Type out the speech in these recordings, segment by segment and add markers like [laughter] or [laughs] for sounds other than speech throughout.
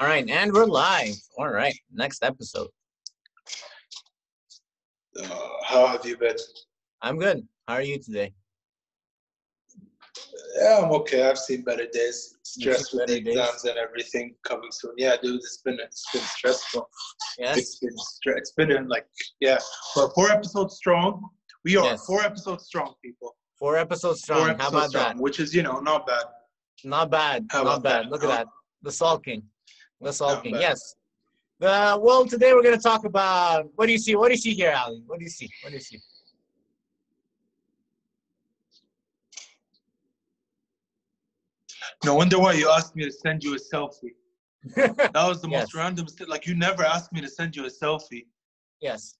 All right, and we're live. All right, next episode. Uh, how have you been? I'm good. How are you today? Yeah, I'm okay. I've seen better days. Stress with the better days? exams and everything coming soon. Yeah, dude, it's been it's been stressful. Yes. It's been stre- it's been like yeah, but four episodes strong. We are Yes. four episodes strong, people. Four episodes Four strong. How about strong, that? which is you know not bad. Not bad. How Not bad. that? Look at that. The sulking. The sulking. Yes. The well, today we're gonna talk about what do you see? What do you see here, Ali? What do you see? What do you see? No wonder why you asked me to send you a selfie. [laughs] That was the most Yes. random. St- like you never asked me to send you a selfie. yes.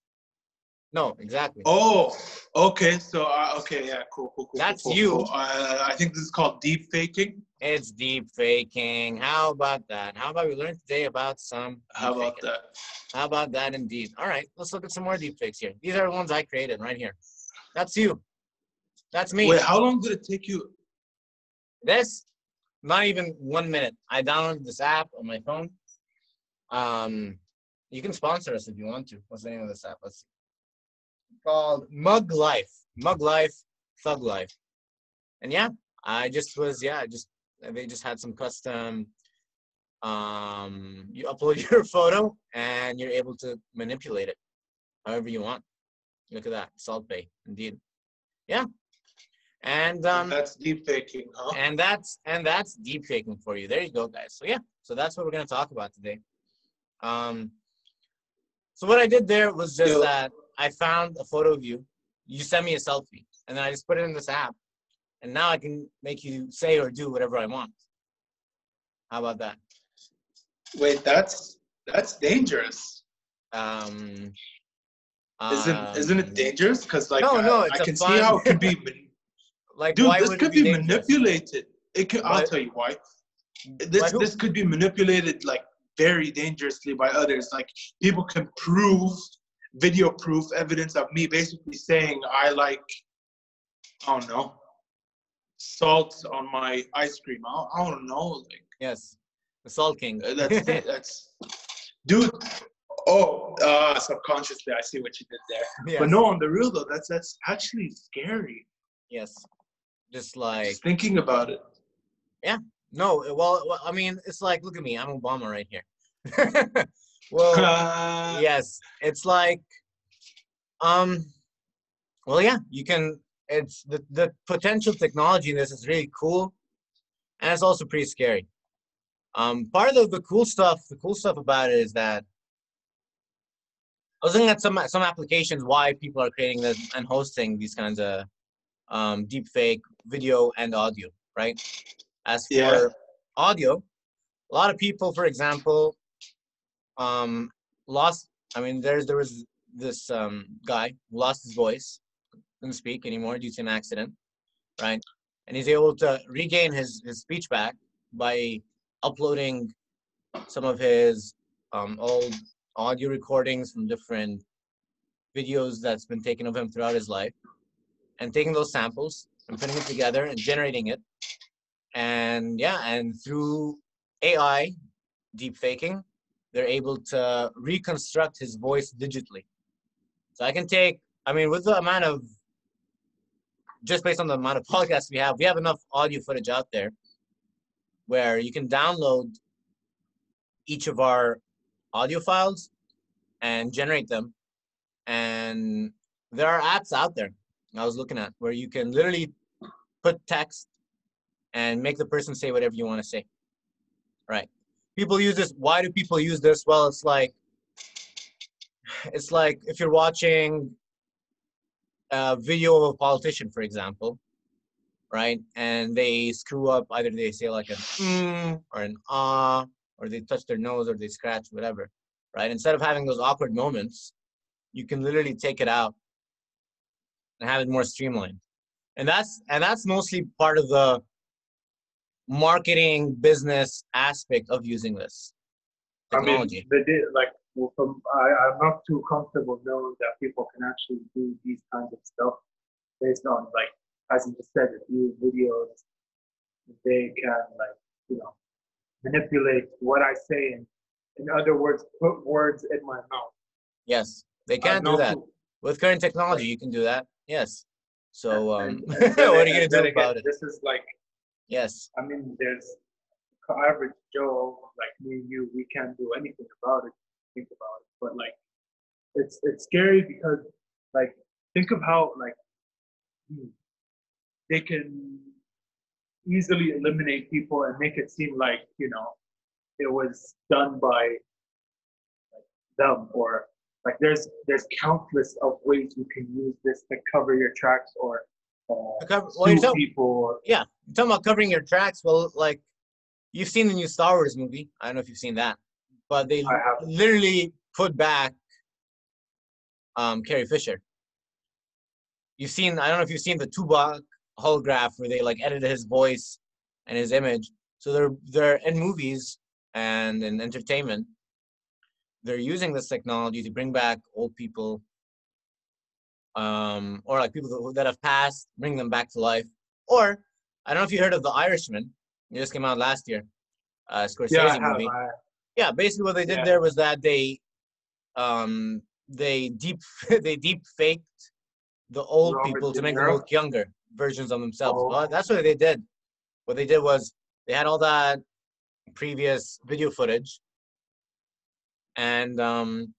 No, exactly. Oh, okay. So uh, okay, yeah, cool, cool, cool. That's cool, cool, you. cool. Uh, I think this is called deep faking. It's deep faking. How about that? How about we learn today about some How about faking? that? How about that indeed? All right, let's look at some more deep fakes here. These are the ones I created right here. That's you. That's me. Wait, how long did it take you? This, not even one minute. I downloaded this app on my phone. Um, you can sponsor us if you want to. What's the name of this app? Let's see. Called Mug Life. Mug Life, Thug Life. And yeah, I just was yeah, I just they just had some custom. Um, you upload [laughs] your photo and you're able to manipulate it however you want. Look at that, Salt Bae, indeed. Yeah, and um, That's deep faking, huh? and that's and that's deep faking for you. There you go, guys. So yeah, so that's what we're gonna talk about today. Um, so what I did there was just Yo. that I found a photo of you. You sent me a selfie, and then I just put it in this app, and now I can make you say or do whatever I want. How about that? Wait, that's that's dangerous. Um, Isn't isn't um, it dangerous? Because like no, I, no, I a can fun- see how it could be. [laughs] Like, Dude, why this could it be manipulated. It could. I'll tell you why. Why This who? this could be manipulated like very dangerously by others. Like people can prove video proof evidence of me basically saying I like I don't know salt on my ice cream. I, I don't know. Like Yes, the sulking. Uh, That's [laughs] that's dude. Oh, uh, subconsciously, I see what you did there. yes. But no, on the real though, that's that's actually scary. Yes, just like Just thinking about it. Yeah. No, well, well, I mean, it's like, look at me, I'm Obama right here. [laughs] well, Uh, [laughs] yes, it's like, um, well, yeah, you can. It's the the potential technology in this is really cool, and it's also pretty scary. Um, part of the cool stuff, the cool stuff about it is that I was looking at some some applications why people are creating this and hosting these kinds of um, deep fake video and audio, right? As for Yeah. audio, a lot of people, for example, um, lost. I mean, there's there was this um, guy lost his voice, couldn't speak anymore due to an accident, right? And he's able to regain his his speech back by uploading some of his um, old audio recordings from different videos that's been taken of him throughout his life, and taking those samples and putting it together and generating it and yeah and through ai deep faking they're able to reconstruct his voice digitally so i can take i mean with the amount of just based on the amount of [laughs] podcasts we have we have enough audio footage out there where you can download each of our audio files and generate them and there are apps out there i was looking at where you can literally put text and make the person say whatever you want to say. Right. People use this. Why do people use this? Well, it's like it's like if you're watching a video of a politician, for example, right? And they screw up, either they say like an mm or an ah, or they touch their nose or they scratch, whatever. Right? Instead of having those awkward moments, you can literally take it out and have it more streamlined. And that's and that's mostly part of the marketing business aspect of using this I mean, technology. they did like well, from, I, I'm not too comfortable knowing that people can actually do these kinds of stuff based on like as you just said, if you videos, they can like you know manipulate what I say and, in other words, put words in my mouth. Yes, they can do that who- with current technology. You can do that. Yes. So um, and- [laughs] what and are you gonna do again, about it? This is like, Yes. I mean, there's average Joe like me and you. We can't do anything about it. Think about it, but like, it's it's scary because like think of how like hmm, they can easily eliminate people and make it seem like you know it was done by like, them or like there's there's countless of ways you can use this to cover your tracks or uh, cover- well, talking- people or You're talking about covering your tracks. Well, like you've seen the new Star Wars movie. I don't know if you've seen that, but they literally put back um, Carrie Fisher. You've seen. I don't know if you've seen the Tupac holograph where they like edited his voice and his image. So they're they're in movies and in entertainment. They're using this technology to bring back old people, um, or like people that, that have passed, bring them back to life. Or I don't know if you heard of The Irishman. It just came out last year. Uh, Scorsese yeah, movie. I, Yeah, basically what they did Yeah. there was that they, um, they deep [laughs] they deep faked the old Robert people to make them look younger versions of themselves. Oh. Well, that's what they did. What they did was they had all that previous video footage, and um,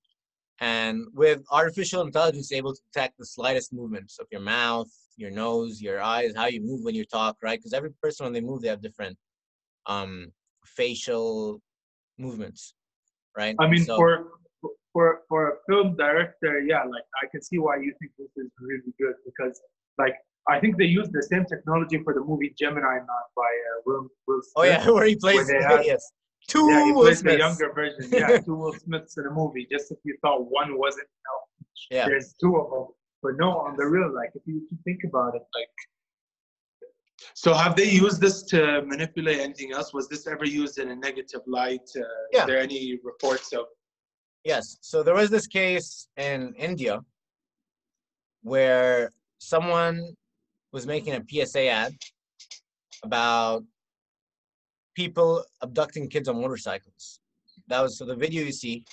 and with artificial intelligence, able to detect the slightest movements of your mouth, your nose, your eyes, how you move when you talk, right? Because every person when they move, they have different um, facial movements, right? I mean, So- for for for a film director, yeah, like I can see why you think this is really good because, like, I think they used the same technology for the movie Gemini Man by uh, Will Will Smith. oh yeah, [laughs] where he plays had- yes, two yeah, he Will plays the younger version. [laughs] Yeah, two Will Smiths in a movie. Just if you thought one wasn't, enough, Yeah. there's two of them. But no, on the real, like, if you think about it, like. So have they used this to manipulate anything else? Was this ever used in a negative light? Uh, Yeah. Is there any reports of? Yes. So there was this case in India where someone was making a PSA ad about people abducting kids on motorcycles. That was so the video you see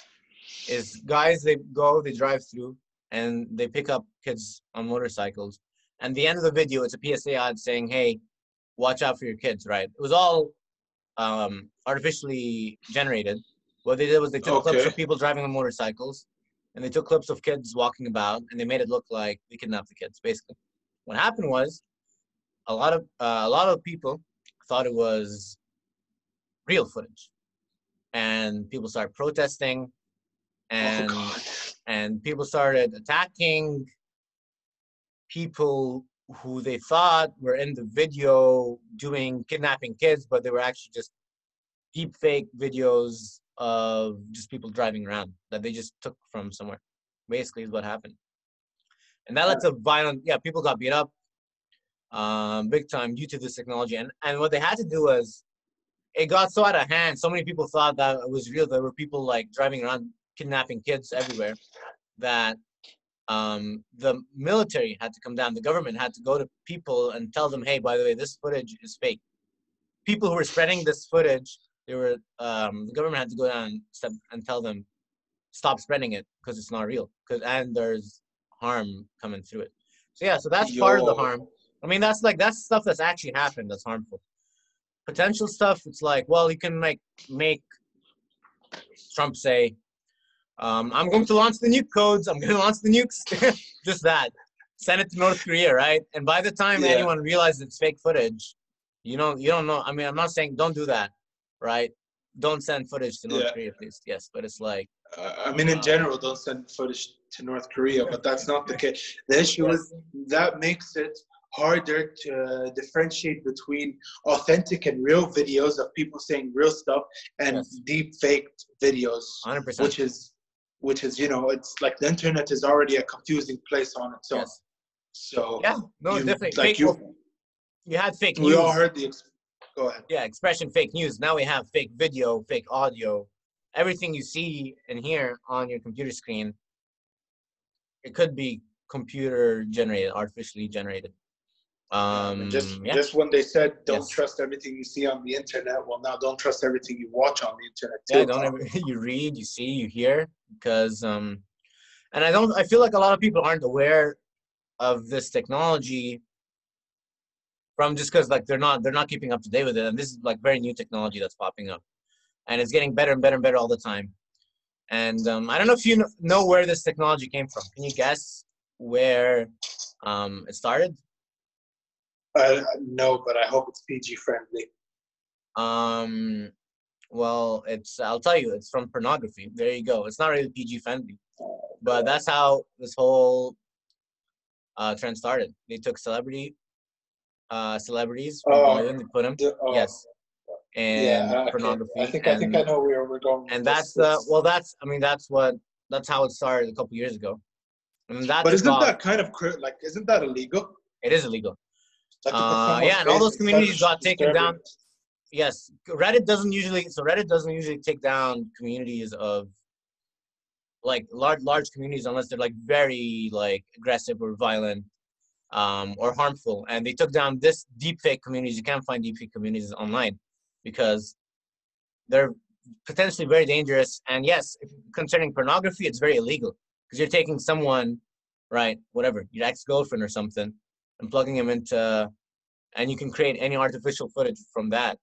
is guys they go, they drive through and they pick up kids on motorcycles. And the end of the video it's a PSA ad saying, "Hey, watch out for your kids." Right? It was all um, artificially generated. What they did was they took clips of people driving on motorcycles, and they took clips of kids walking about, and they made it look like they kidnapped the kids. Basically, what happened was a lot of uh, a lot of people thought it was real footage, and people started protesting, and oh God. and people started attacking people who they thought were in the video doing kidnapping kids, but they were actually just deep fake videos of just people driving around that they just took from somewhere. Basically, is what happened, and that led to violent. Yeah, people got beat up, um, big time due to this technology. And and what they had to do was, it got so out of hand. So many people thought that it was real. There were people like driving around kidnapping kids everywhere. That um, the military had to come down. The government had to go to people and tell them, hey, by the way, this footage is fake. People who were spreading this footage, they were um, the government had to go down and, step, and tell them, stop spreading it because it's not real. Because and there's harm coming through it. So yeah, so that's part of the harm. I mean, that's like that's stuff that's actually happened that's harmful. Potential stuff, it's like, well, you can make make Trump say, um, I'm going to launch the nuke codes. I'm going [laughs] to launch the nukes. [laughs] Just that. Send it to North Korea, right? And by the time Yeah. anyone realizes it's fake footage, you don't you don't know. I mean, I'm not saying don't do that, right? Don't send footage to North Yeah. Korea, please. Yes, but it's like Uh, I mean, in general, don't send footage to North Korea, but that's not the case. The issue is that makes it harder to differentiate between authentic and real videos of people saying real stuff and Yes. deep faked videos, 100. percent which is, which is, you know, it's like the internet is already a confusing place on its own. Yes. So Yeah. No, you- definitely. like fake, you, you had fake we news. all heard the. Go ahead. yeah, expression fake news. Now we have fake video, fake audio. Everything you see and hear on your computer screen, it could be computer generated, artificially generated. Um, just yeah. just when they said don't Yes. trust everything you see on the internet, well now don't trust everything you watch on the internet too. yeah don't ever [laughs] you read you see you hear because um and i don't i feel like a lot of people aren't aware of this technology from just because like they're not they're not keeping up to date with it and this is like very new technology that's popping up and it's getting better and better and better all the time. And um, i don't know if you know where this technology came from. Can you guess where um, it started? Uh, no, but I hope it's PG friendly. um, well it's i'll tell you it's from pornography there you go it's not really pg friendly but that's how this whole uh, trend started. They took celebrity, uh, celebrities from Oh, Bollywood, they put them, The- oh, yes, and yeah, pornography, I think and, I think I know where we're going. and that's the This- well, that's I mean that's what that's how it started a couple years ago, and that But isn't that kind of like isn't that illegal? it is illegal. Like Uh, yeah, and all those communities got taken down. Yes, Reddit doesn't usually so Reddit doesn't usually take down communities of like large large communities unless they're like very like aggressive or violent um, or harmful. And they took down this deepfake communities. You can't find deepfake communities online because they're potentially very dangerous. And yes, concerning pornography, it's very illegal because you're taking someone, right, whatever, your ex girlfriend or something, and plugging them into, and you can create any artificial footage from that.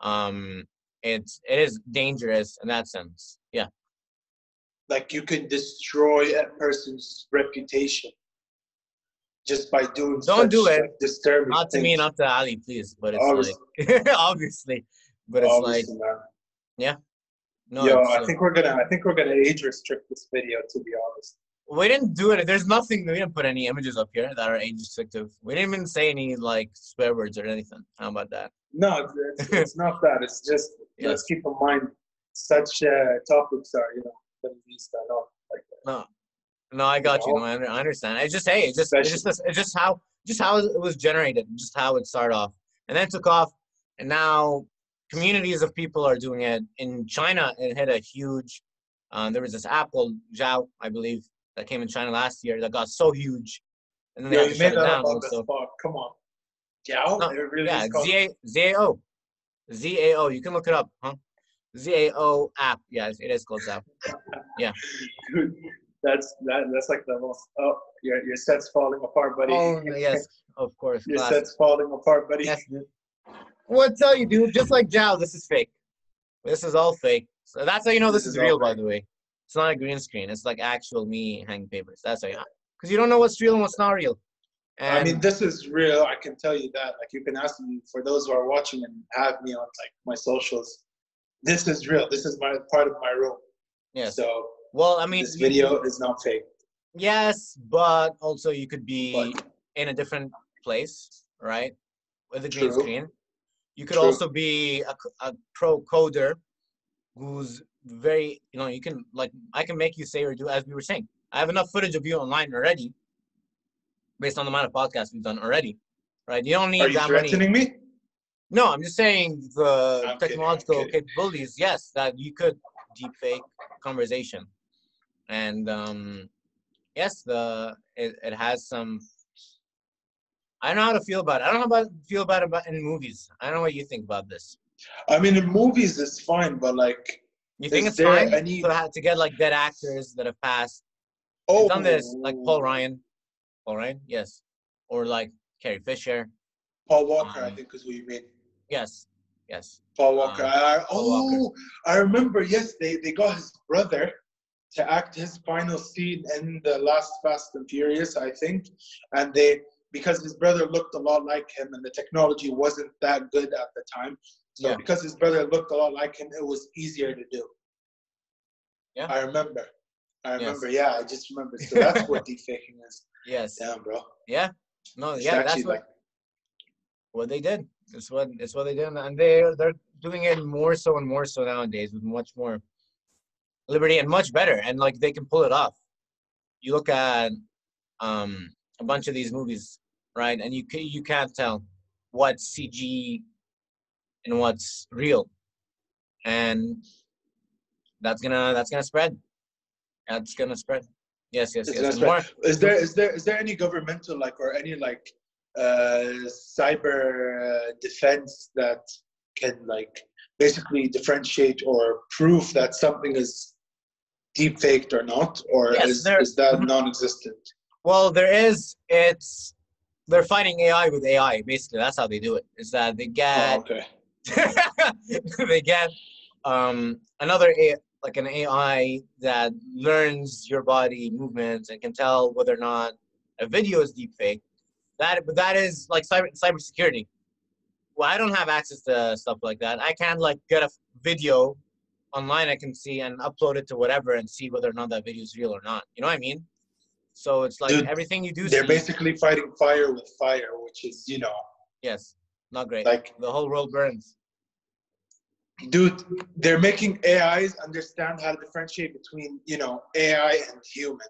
Um, it's it is dangerous in that sense. Yeah. like you can destroy a person's reputation just by doing Don't do it. like, disturbing Not to me, not to Ali, please. But it's Obviously. like [laughs] obviously, but it's Obviously, man. like no. Yo, I think we're gonna I think we're gonna age restrict this video to be honest. we didn't do it. There's nothing. We didn't put any images up here that are age restrictive. We didn't even say any like swear words or anything. How about that? No, it's, it's, not [laughs] that. It's just let's keep in mind such uh, topics are you know Middle East are not like that. No, no, I got you. know? No, I, under- I understand. It's just hey, it's just it's just it's just how just how it was generated, just how it started off, and then took off, and now communities of people are doing it. In China, it had a huge. Um, there was this app called ZAO, I believe, that came in China last year that got so huge, and then they to you shut made it down. Come on. Jiao? No, really yeah, Z A Z A O, Z A O. You can look it up, huh? Z A O app. Yeah, it is called ZAO. Dude, that's that, that's like the most oh your your set's falling apart, buddy. Oh yes, of course. Your classic. set's falling apart, buddy. Yes, dude. What tell you, dude? Just like Zhao, this is fake. This is all fake. So that's how you know this, This is, is real, by the way. It's not a green screen. It's like actual me hanging papers. That's how you know. Because you don't know what's real and what's not real. And I mean, this is real. I can tell you that. Like, you can ask me for those who are watching and have me on like my socials. This is real. This is my part of my room. Yeah. So Well, I mean, this video is not fake. Yes, but also you could be But- in a different place, right? With a green True. screen. You could True. also be a pro coder who's very, you know, you can like I can make you say or do as we were saying. I have enough footage of you online already, based on the amount of podcasts we've done already, right? You don't need Are you that many. threatening me? No, I'm just saying the I'm technological kidding. capabilities. Yes, that you could deepfake conversation, and um, yes, the it, it has some. I don't know how to feel about it. I don't know how about feel about it about in movies. I don't know what you think about this. I mean, in movies it's fine, but like, You think it's fine any- to, to get like dead actors that have passed? oh, done this like Paul Ryan. Paul Ryan, yes, or like Carrie Fisher. Paul Walker, I Um, think is what you mean. Yes, yes. Paul Walker. um, I, Paul oh, Walker. I remember. Yes, they, they got his brother to act his final scene in the last Fast and Furious, I think, and they because his brother looked a lot like him, and the technology wasn't that good at the time. So Yeah. because his brother looked a lot like him, it was easier to do. Yeah. I remember. I Yes. remember. Yeah, I just remember. So that's what [laughs] deepfaking is. Yes. Damn, bro. Yeah. No. It's yeah. That's what, like what they did. It's what it's what they did, and they they're doing it more so and more so nowadays with much more liberty and much better, and like they can pull it off. You look at um a bunch of these movies, right, and you you can't tell what's CG and what's real, and that's gonna that's gonna spread. That's gonna spread. Yes, yes, yes. Is there is there is there any governmental like or any like uh, cyber uh, defense that can like basically differentiate or prove that something is deep faked or not, or Yes, is, there- is that Mhm. non-existent? Well, there is. It's they're fighting AI with AI. Basically, that's how they do it. Is that they Oh, get okay. [laughs] they get um, another like an AI that learns your body movements and can tell whether or not a video is deepfake. That but that is like cyber cybersecurity. Well, I don't have access to stuff like that. I can't like get a video online I can see and upload it to whatever and see whether or not that video is real or not. You know what I mean? So it's like Dude, everything you do They're see. basically fighting fire with fire, which is you know yes, not great. like the whole world burns. Dude they're making ais understand how to differentiate between you know ai and human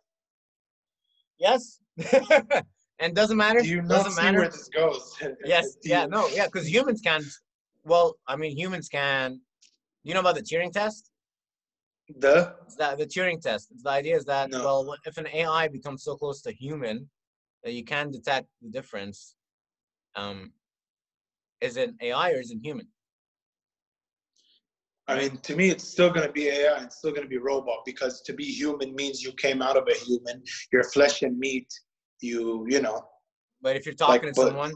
Yes. [laughs] and doesn't matter. do you not doesn't see matter. where this goes [laughs] Yes. Yeah. No. Yeah. Because humans can. Well, I mean, humans can. You know about the Turing test? the It's that the Turing test. The idea is that No. well, if an AI becomes so close to human that you can detect the difference, um, is it AI or is it human? I mean to me it's still going to be ai it's still going to be robot because to be human means you came out of a human you're flesh and meat you you know But if you're talking Like, to but- someone,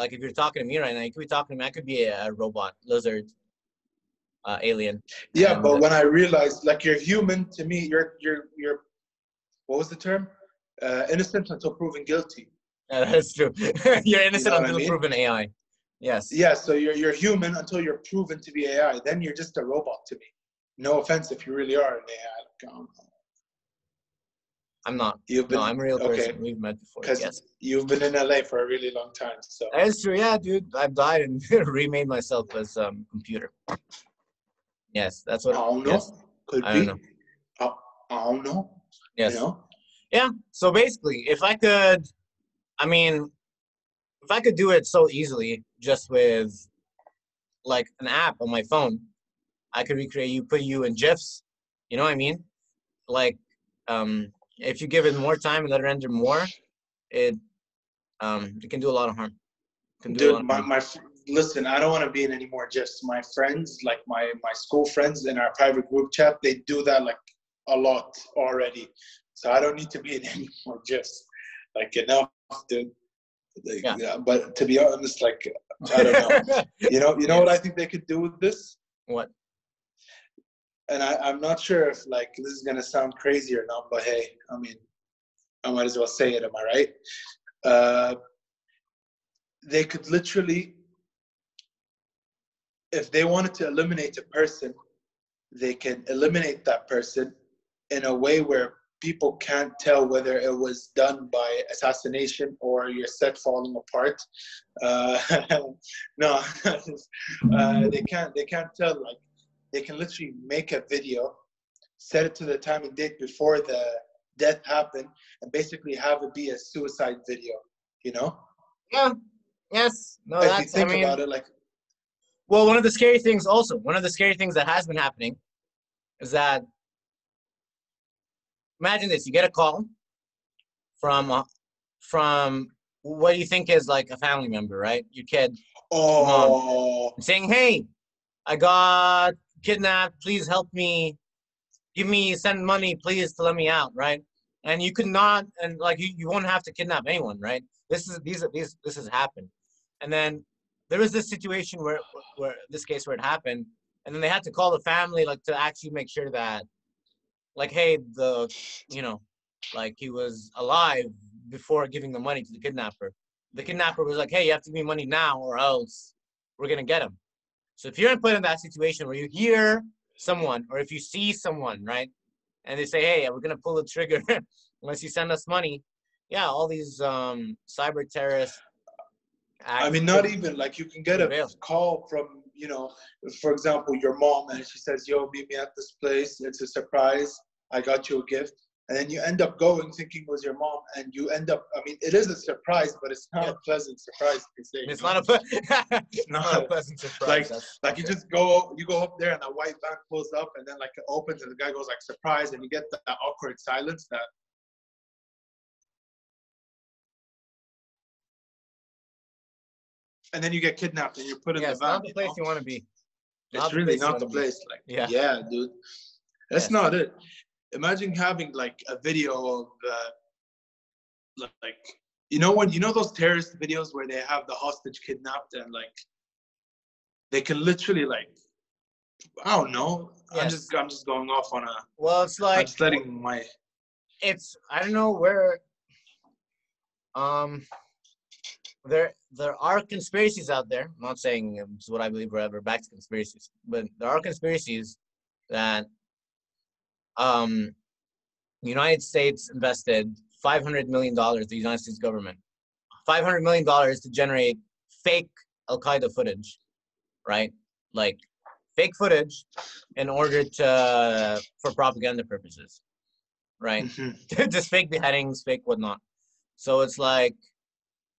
like if you're talking to me right now, you could be talking to me. I could be a, a robot, lizard, uh, alien. yeah And, but when i realized like you're human to me you're you're you're what was the term uh, innocent until proven guilty Yeah, [laughs] that's true. [laughs] you're innocent know what I until mean? proven AI. Yes. Yeah, so you're you're human until you're proven to be AI. Then you're just a robot to me. No offense if you really are an AI. I'm not. you've been No, I'm a real okay person. We've met before. because Yes. you've been in LA for a really long time. So That is true. Yeah, dude. I've died and [laughs] remade myself as um computer. Yes, that's what. I don't know. Yes. Could I be. don't know. I, I don't know. Yes. You know? Yeah. So basically, if I could, I mean, if I could do it so easily just with like an app on my phone, I could recreate you, put you in GIFs. You know what I mean? Like, um, if you give it more time and let it render more, it um it can do a lot of harm. Can do a lot Dude, my, harm. my listen, I don't want to be in any more gifs. My friends, like my my school friends in our private group chat, they do that like a lot already. So I don't need to be in [laughs] any more gifs. Like enough, dude. Like, Yeah. yeah, but to be honest, like I don't know. [laughs] you know, you know what I think they could do with this? what? And I, I'm not sure if like this is gonna sound crazy or not, but hey, I mean, I might as well say it. Am I right? Uh, they could literally, if they wanted to eliminate a person, they can eliminate that person in a way where people can't tell whether it was done by assassination or your set falling apart. Uh, [laughs] no, [laughs] uh, they can't. They can't tell. Like they can literally make a video, set it to the time and date before the death happened, and basically have it be a suicide video. You know, Yeah. Yes. No, if you that's. I think mean, about it, like Well, one of the scary things, also, one of the scary things that has been happening is that imagine this you get a call from uh, from what do you think is like a family member right? Your kid oh, saying hey i got kidnapped. Please help me. Give me send money please to let me out right? And you could not and like you, you won't have to kidnap anyone right? This is these are these this has happened. And then there was this situation where where this case where it happened and then they had to call the family like to actually make sure that like hey the you know like he was alive before giving the money to the kidnapper the kidnapper was like hey you have to give me money now or else we're gonna get him so if you're in put in that situation where you hear someone or if you see someone right and they say hey we're gonna pull the trigger [laughs] unless you send us money yeah all these um cyber terrorists I mean, not even like you can get a Prevail. call from, you know, for example, your mom, and she says, "Yo, meet me at this place. It's a surprise. I got you a gift." And then you end up going thinking it was your mom, and you end up. I mean, it is a surprise, but it's not Yeah. a pleasant surprise. se, it's you not a ple- [laughs] it's No. not a pleasant surprise Like- that's like you just go, you go up there, and a white van pulls up, and then like it opens, and the guy goes like surprise, and you get that awkward silence that and then you get kidnapped and you're put in Yeah, the it's van. not the you place know? you want to be. It's not the really not the place. Like, Yeah. yeah, dude, that's Yes. not it. Imagine having like a video of, uh, like, you know when you know those terrorist videos where they have the hostage kidnapped and like, they can literally like, I don't know. I'm just I'm just going off on a. Well, it's like I'm letting my. it's I don't know where um there there are conspiracies out there. I'm not saying it's what I believe forever, back to conspiracies. But there are conspiracies that um the United States invested five hundred million dollars, the United States government, five hundred million dollars to generate fake Al Qaeda footage, right? Like fake footage in order to for propaganda purposes, right? [laughs] Mhm. just fake beheadings, fake whatnot. So it's like,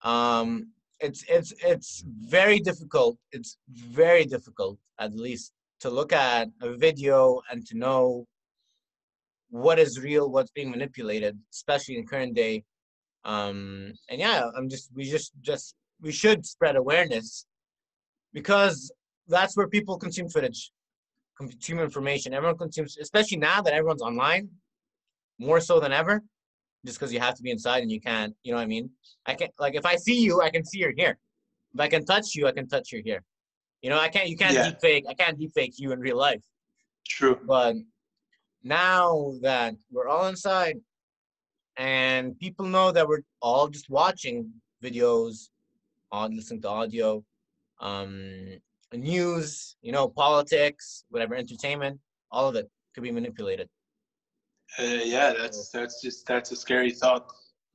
um, it's it's it's very difficult. It's very difficult, at least, to look at a video and to know what is real, what's being manipulated, especially in current day. Um, and yeah, I'm just we just just we should spread awareness because that's where people consume footage, consume information. Everyone consumes, especially now that everyone's online more so than ever just because you have to be inside and you can't you know what i mean i can't. like if i see you i can see you're here if i can touch you i can touch you here you know i can't you can't Yeah. deep fake i can't deep fake you in real life True. but now that we're all inside and people know that we're all just watching videos on listening to audio um news you know politics whatever entertainment all of it could be manipulated Uh, yeah, that's that's just that's a scary thought.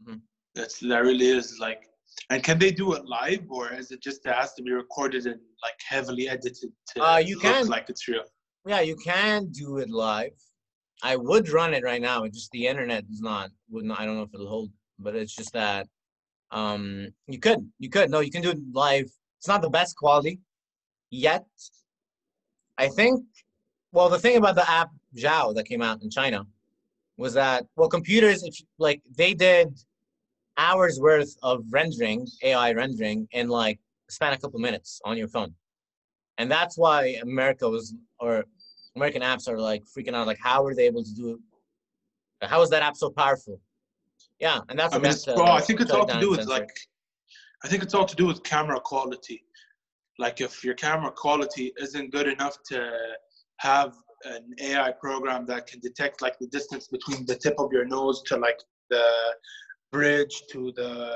Mhm. That's that really is like. And can they do it live, or is it just it has to be recorded and like heavily edited to Uh, you look can. like it's real? Yeah, you can do it live. I would run it right now. It's just the internet is not would not. I don't know if it'll hold, but it's just that um you could you could no you can do it live. It's not the best quality yet. I think. Well, the thing about the app ZAO that came out in China was that well computers if like they did hours worth of rendering AI rendering in like span a couple minutes on your phone, and that's why America was or American apps are like freaking out. Like, how were they able to do? It? How is that app so powerful? Yeah, and that's I mean, have to, uh, well, I think it's all to do with like, I think it's all to do with camera quality. Like, if your camera quality isn't good enough to have an AI program that can detect like the distance between the tip of your nose to like the bridge to the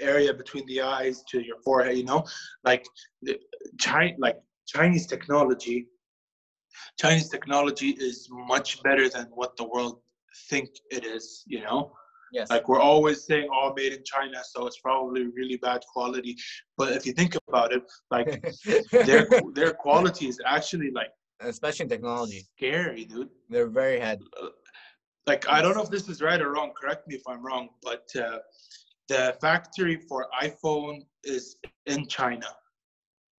area between the eyes to your forehead, you know, like the China, like Chinese technology. Chinese technology is much better than what the world think it is, you know? Yes, like we're always saying all made in china so it's probably really bad quality. But if you think about it like [laughs] their their quality is actually like especially in technology, scary dude. They're very ahead. like i don't know if this is right or wrong. Correct me if i'm wrong but uh, the factory for iphone is in china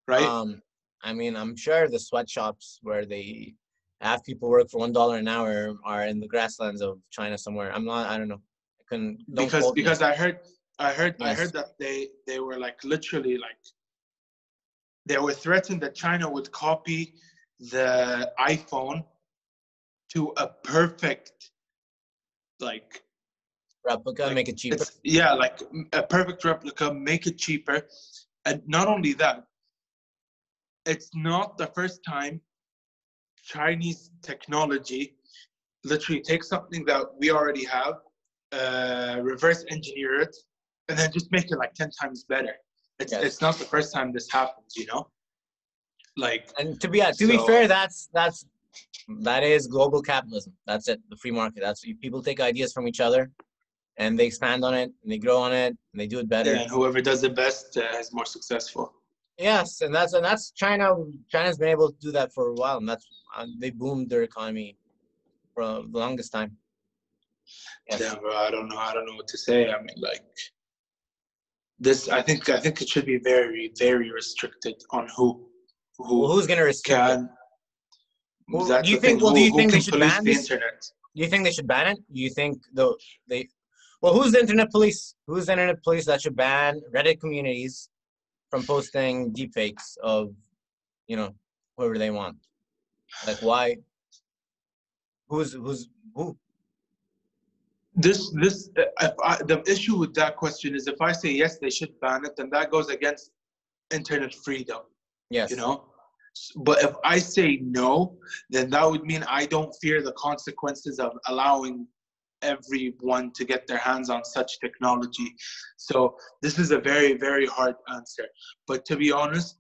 right? Um, I mean, I'm sure the sweatshops where they have people work for one dollar an hour are in the grasslands of China somewhere. I'm not. I don't know. I couldn't. don't because quote me. because i heard i heard i heard that they they were like literally like they were threatened that china would copy the iphone to a perfect like replica like, make it cheaper. yeah like a perfect replica make it cheaper and not only that it's not the first time chinese technology literally takes something that we already have uh, reverse engineer it and then just make it like 10 times better it's, Yes. it's not the first time this happens you know like And to be yeah, to be fair, that's that's that is global capitalism. That's it. The free market. That's people take ideas from each other, and they expand on it, and they grow on it, and they do it better. and whoever does it best uh, is more successful Yes, and that's and that's China. China's been able to do that for a while, and that's uh, they boomed their economy for the longest time. Yes. Yeah, bro, I don't know. I don't know what to say. I mean, like this. I think. I think it should be very, very restricted on who, who Well, who's gonna restrict it? can. Well, do you think- thing, well, do you who think they should ban the this? internet? Do you think they should ban it? Do you think though they? Well, who's the internet police? Who's the internet police that should ban Reddit communities from posting deepfakes of, you know, whoever they want? Like why? Who's who's who? this this uh, if I, the issue with that question is if I say yes, they should ban it, then that goes against internet freedom. Yes. You know. But if I say no, then that would mean I don't fear the consequences of allowing everyone to get their hands on such technology. So this is a very very hard answer. But to be honest,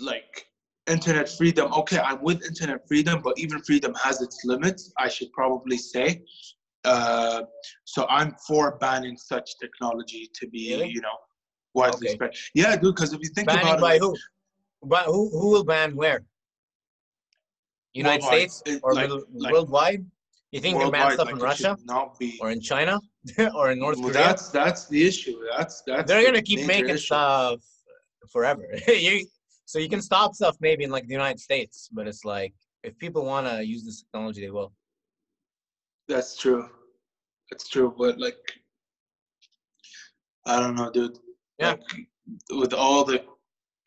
like internet freedom, okay, I'm with internet freedom, but even freedom has its limits. I should probably say. Uh, so I'm for banning such technology to be, Really? you know, widely Okay. spread. Yeah, dude. Because if you think Banning about by it, who? But who who will ban where? United Worldwide. States or like- worldwide? You think they ban worldwide, stuff like, in Russia be. or in China [laughs] or in North Well, Korea? that's that's the issue. That's that's. They're the gonna keep making issue. stuff forever. [laughs] you so you can stop stuff maybe in like the United States, but it's like if people want to use this technology, they will. That's true. That's true. But like, I don't know, dude. Yeah. Like, with all the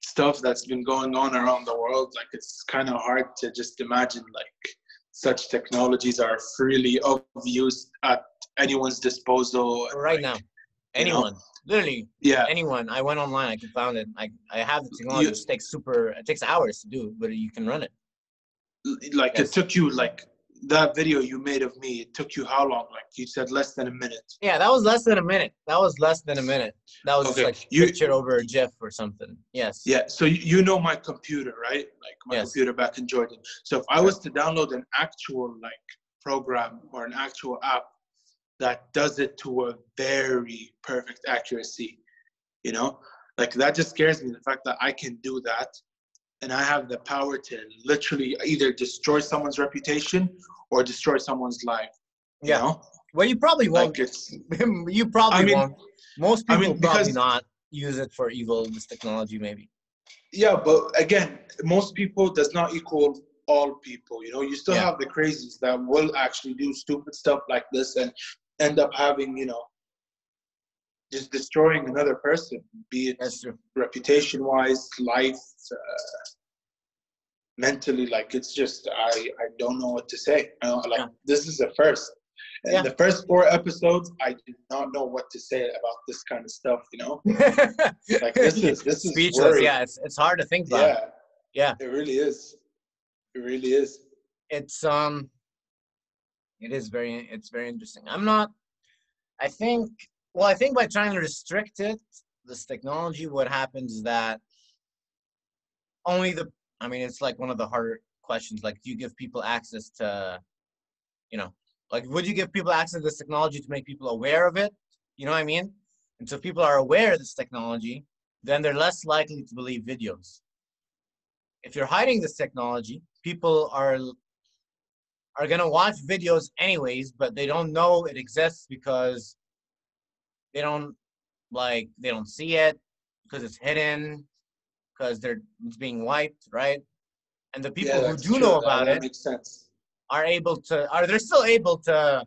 stuff that's been going on around the world, like it's kind of hard to just imagine like such technologies are freely of use at anyone's disposal. Right like, now, you know? anyone, literally Yeah. anyone. I went online, I could found it. I I have the technology. You- It takes super. It takes hours to do, but you can run it. Like Yes. it took you like that video you made of me. It took you how long? Like you said, less than a minute. Yeah, that was less than a minute. That was less than a minute. That was Okay, just like you- picture over a GIF or something. Yes. Yeah, so you- you know my computer, right? Like my Yes. computer back in Jordan. So if I was to download an actual like program or an actual app that does it to a very perfect accuracy, you know, like that just scares me. The fact that I can do that, and I have the power to literally either destroy someone's reputation or destroy someone's life. You Yeah. know? Well, you probably won't. like [laughs] you probably I mean- won't. Most I people mean, will probably because- not use it for evil. This technology, maybe. Yeah, but again, most people does not equal all people. You know, you still Yeah. have the crazies that will actually do stupid stuff like this and end up having, you know, just destroying another person, be it reputation wise, life, uh, mentally. Like it's just, I, I don't know what to say. Know, like Yeah. this is the first. And Yeah. the first four episodes, I did not know what to say about this kind of stuff. You know, [laughs] like this is this is speechless. worrying. Yeah, it's it's hard to think about. Yeah. Yeah. It really is. It really is. It's um, it is very it's very interesting. I'm not. I think well, I think by trying to restrict it, this technology, what happens is that only the. I mean, it's like one of the harder questions. Like, do you give people access to, you know, like would you give people access to this technology to make people aware of it? You know what I mean? And so people are aware of this technology, then they're less likely to believe videos. If you're hiding this technology, people are are gonna watch videos anyways, but they don't know it exists because they don't like they don't see it because it's hidden because they're it's being wiped, right? And the people who do true. know about it sense. are able to are they're still able to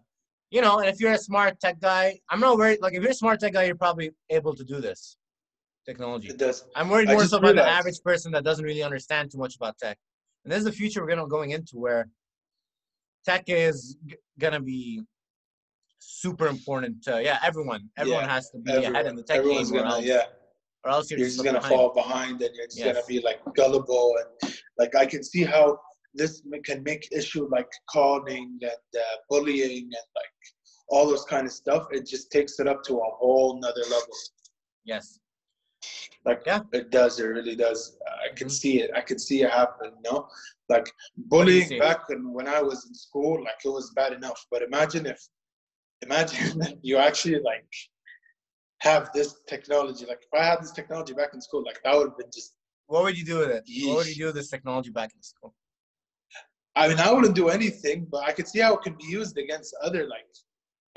you know and if you're a smart tech guy i'm not worried like if you're a smart tech guy you're probably able to do this technology It does. i'm worried more so about the average person that doesn't really understand too much about tech and this is the future we're gonna going into where tech is g- gonna be super important to yeah everyone everyone Yeah, has to be ahead in the tech game gonna, else, yeah. or else you're, You're just just gonna behind. fall behind, and you're it's gonna be like gullible, and like I can see how this can make issue like calling and uh, bullying and like all those kind of stuff. It just takes it up to a whole nother level. yes Like Yeah. it does, it really does. I can Mhm. see it. I can see it happen. You know, like bullying back when, when I was in school, like it was bad enough. But imagine if, imagine [laughs] you actually like have this technology. Like if I had this technology back in school, like that would have been just. what would you do with it what would you do with this technology back in school I mean, I wouldn't do anything, but I could see how it could be used against other like,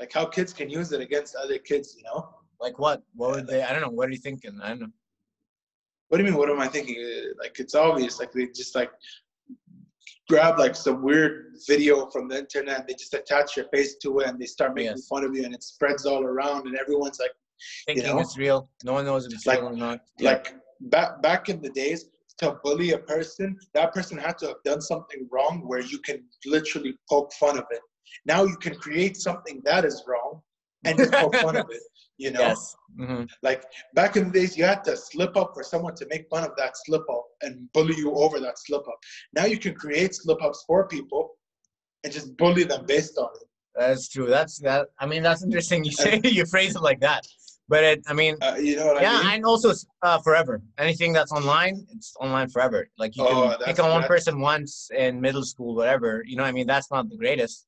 like how kids can use it against other kids. You know. like what what would they i don't know what are you thinking i don't know What do you mean? What am I thinking? Uh, Like it's obvious. Like they just like grab like some weird video from the internet. They just attach your face to it, and they start making Yes. fun of you, and it spreads all around, and everyone's like, thinking know? it's real. No one knows if it's Like- real or not. like back back in the days to bully a person, that person had to have done something wrong where you can literally poke fun of it. Now you can create something that is wrong and just poke fun of [laughs] it. You know, Yes. hmm like back in the days, you had to slip up for someone to make fun of that slip up and bully you over that slip up. Now you can create slip ups for people and just bully them based on it. That's true. That's that. I mean, that's interesting. You [laughs] say you phrase it like that, but it. I mean, Uh, you know what yeah, I mean? and also uh, forever. Anything that's online, it's online forever. Like you Oh, can pick on one person once in middle school, whatever. You know, what I mean, that's not the greatest.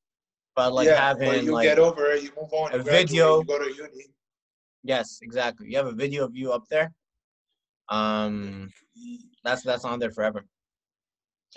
But like yeah, having you like get over it, you move on. a video- go to uni. yes, exactly. You have a video of you up there. Um, that's that's on there forever.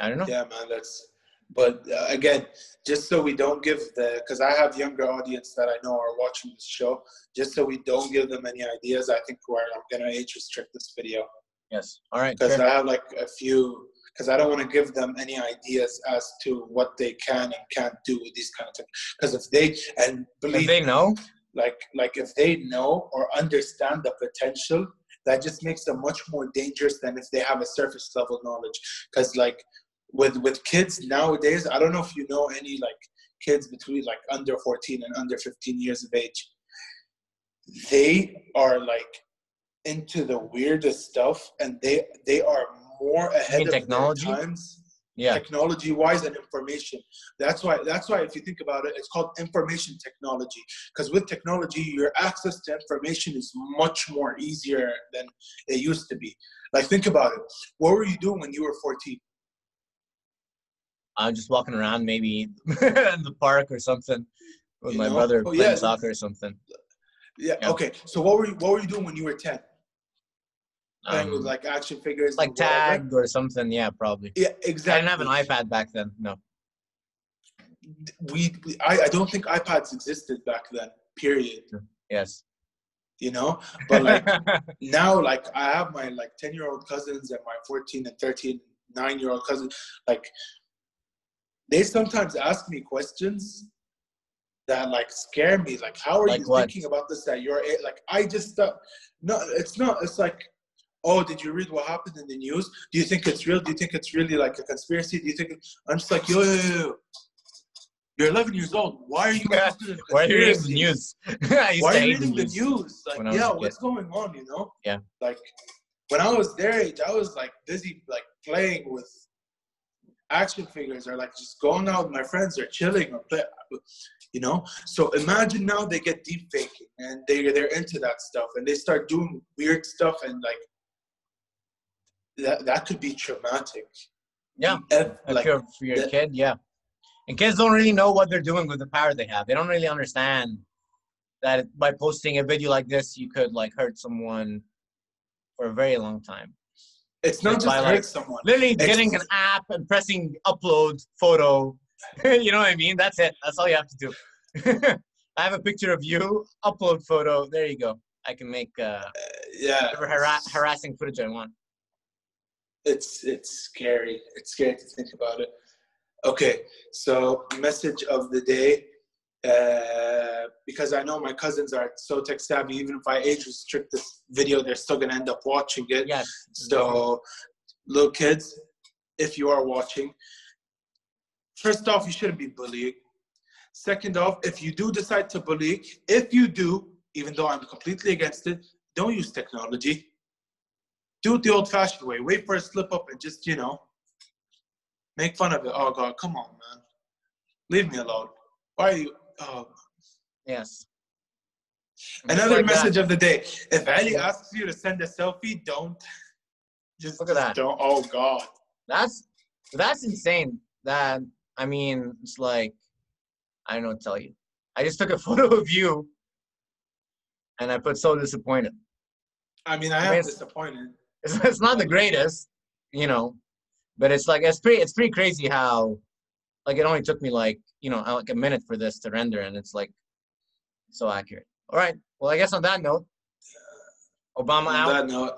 I don't know. Yeah, man, that's. But uh, again, just so we don't give the, because I have younger audience that I know are watching this show. Just so we don't give them any ideas, I think we're, I'm gonna age restrict this video Yes. All right. because sure. I have like a few. Because I don't want to give them any ideas as to what they can and can't do with these kind of things. Because if they and If believe they know, like like if they know or understand the potential that just makes them much more dangerous than if they have a surface level knowledge because like with with kids nowadays i don't know if you know any like kids between like under 14 and under 15 years of age they are like into the weirdest stuff and they they are more ahead of technology? their times yeah. technology wise and information that's why that's why if you think about it it's called information technology because with technology your access to information is much more easier than it used to be like think about it what were you doing when you were 14 I'm just walking around, maybe [laughs] in the park or something, with You my know? brother Oh, playing yeah. soccer or something. yeah, Yeah. okay so what were you what were you doing when you were 10 playing with Um, like action figures like tag or something. Yeah, probably. yeah exactly. I didn't have an iPad back then. No. we, we I, I don't think ipads existed back then period Yes. you know but like [laughs] now like i have my like 10 year old cousins and my 14 and 13 9 year old cousins like they sometimes ask me questions that like scare me like how are Like you what? thinking about this at your age like i just uh, no it's not it's like oh did you read what happened in the news do you think it's real do you think it's really like a conspiracy do you think i'm just like yo yo yo, yo. you're 11 years old why are you interested in Why are you reading the news? [laughs] Why are you reading the news. news? Like, when yeah, what's going on? You know? Yeah. Like, when I was their age, I was like busy like playing with action figures or like just going out with my friends or chilling or play. You know? So imagine now they get deep faking and they they're into that stuff and they start doing weird stuff and like that that could be traumatic. Yeah. If, like for your the- kid, yeah. And kids don't really know what they're doing with the power they have. They don't really understand that by posting a video like this, you could like hurt someone for a very long time. it's not like just by, hurt like, someone. Literally Ex- getting an app and pressing upload photo. [laughs] you know what I mean? That's it. That's all you have to do. [laughs] I have a picture of you, upload photo. There you go. I can make uh, Yeah. whatever harassing footage I want. It's it's scary. It's scary to think about it. Okay, so message of the day, uh, because I know my cousins are so tech savvy. Even if I age restrict this video, they're still gonna end up watching it. Yes. So, little kids, if you are watching, first off, you shouldn't be bullying. Second off, if you do decide to bully, if you do, even though I'm completely against it, don't use technology. Do it the old fashioned way. Wait for a slip up and just, you know, make fun of it. Oh, God, come on, man. Leave me alone. Why are you? Oh. Yes. Another like that- message of the day. If Ali asks you to send a selfie, don't. [laughs] Just, Look at just that. don't. Oh, God. That's that's insane. That I mean, it's like I don't know what to tell you. I just took a [laughs] photo of you, and I put so disappointed. I mean, I I am mean, it's- disappointed. It's, [laughs] it's not the greatest, you know, but it's like it's pretty it's pretty crazy how like it only took me like you know like a minute for this to render, and it's like so accurate. All right. Well, I guess on that note, Obama On out. that note,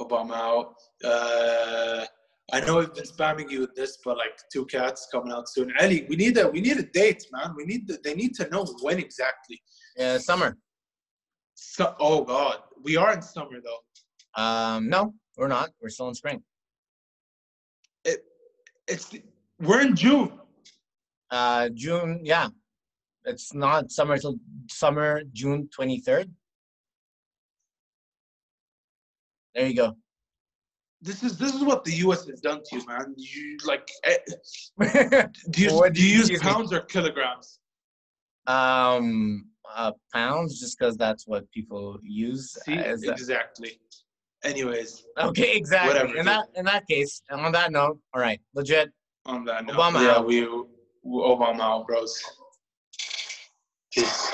Obama out. Uh, I know we've been spamming you with this, but like two cats coming out soon. Ali, we need a we need a date, man. We need the, they need to know when exactly. Uh, summer. So, oh God, we are in summer though. Um, no, We're not. We're still in spring. It, it's we're in June. Uh, June. Yeah, it's not summer till summer June twenty third. There you go. This is this is what the U.S. has done to you, man. You like, eh, [laughs] do you do you use excuse me? pounds or kilograms? um, uh, pounds, just because that's what people use. See, exactly. Anyways, okay, exactly. Whatever, in that in that case, and on that note, all right, legit. on that note, Obama yeah, out. we, we Obama out, bros. Peace.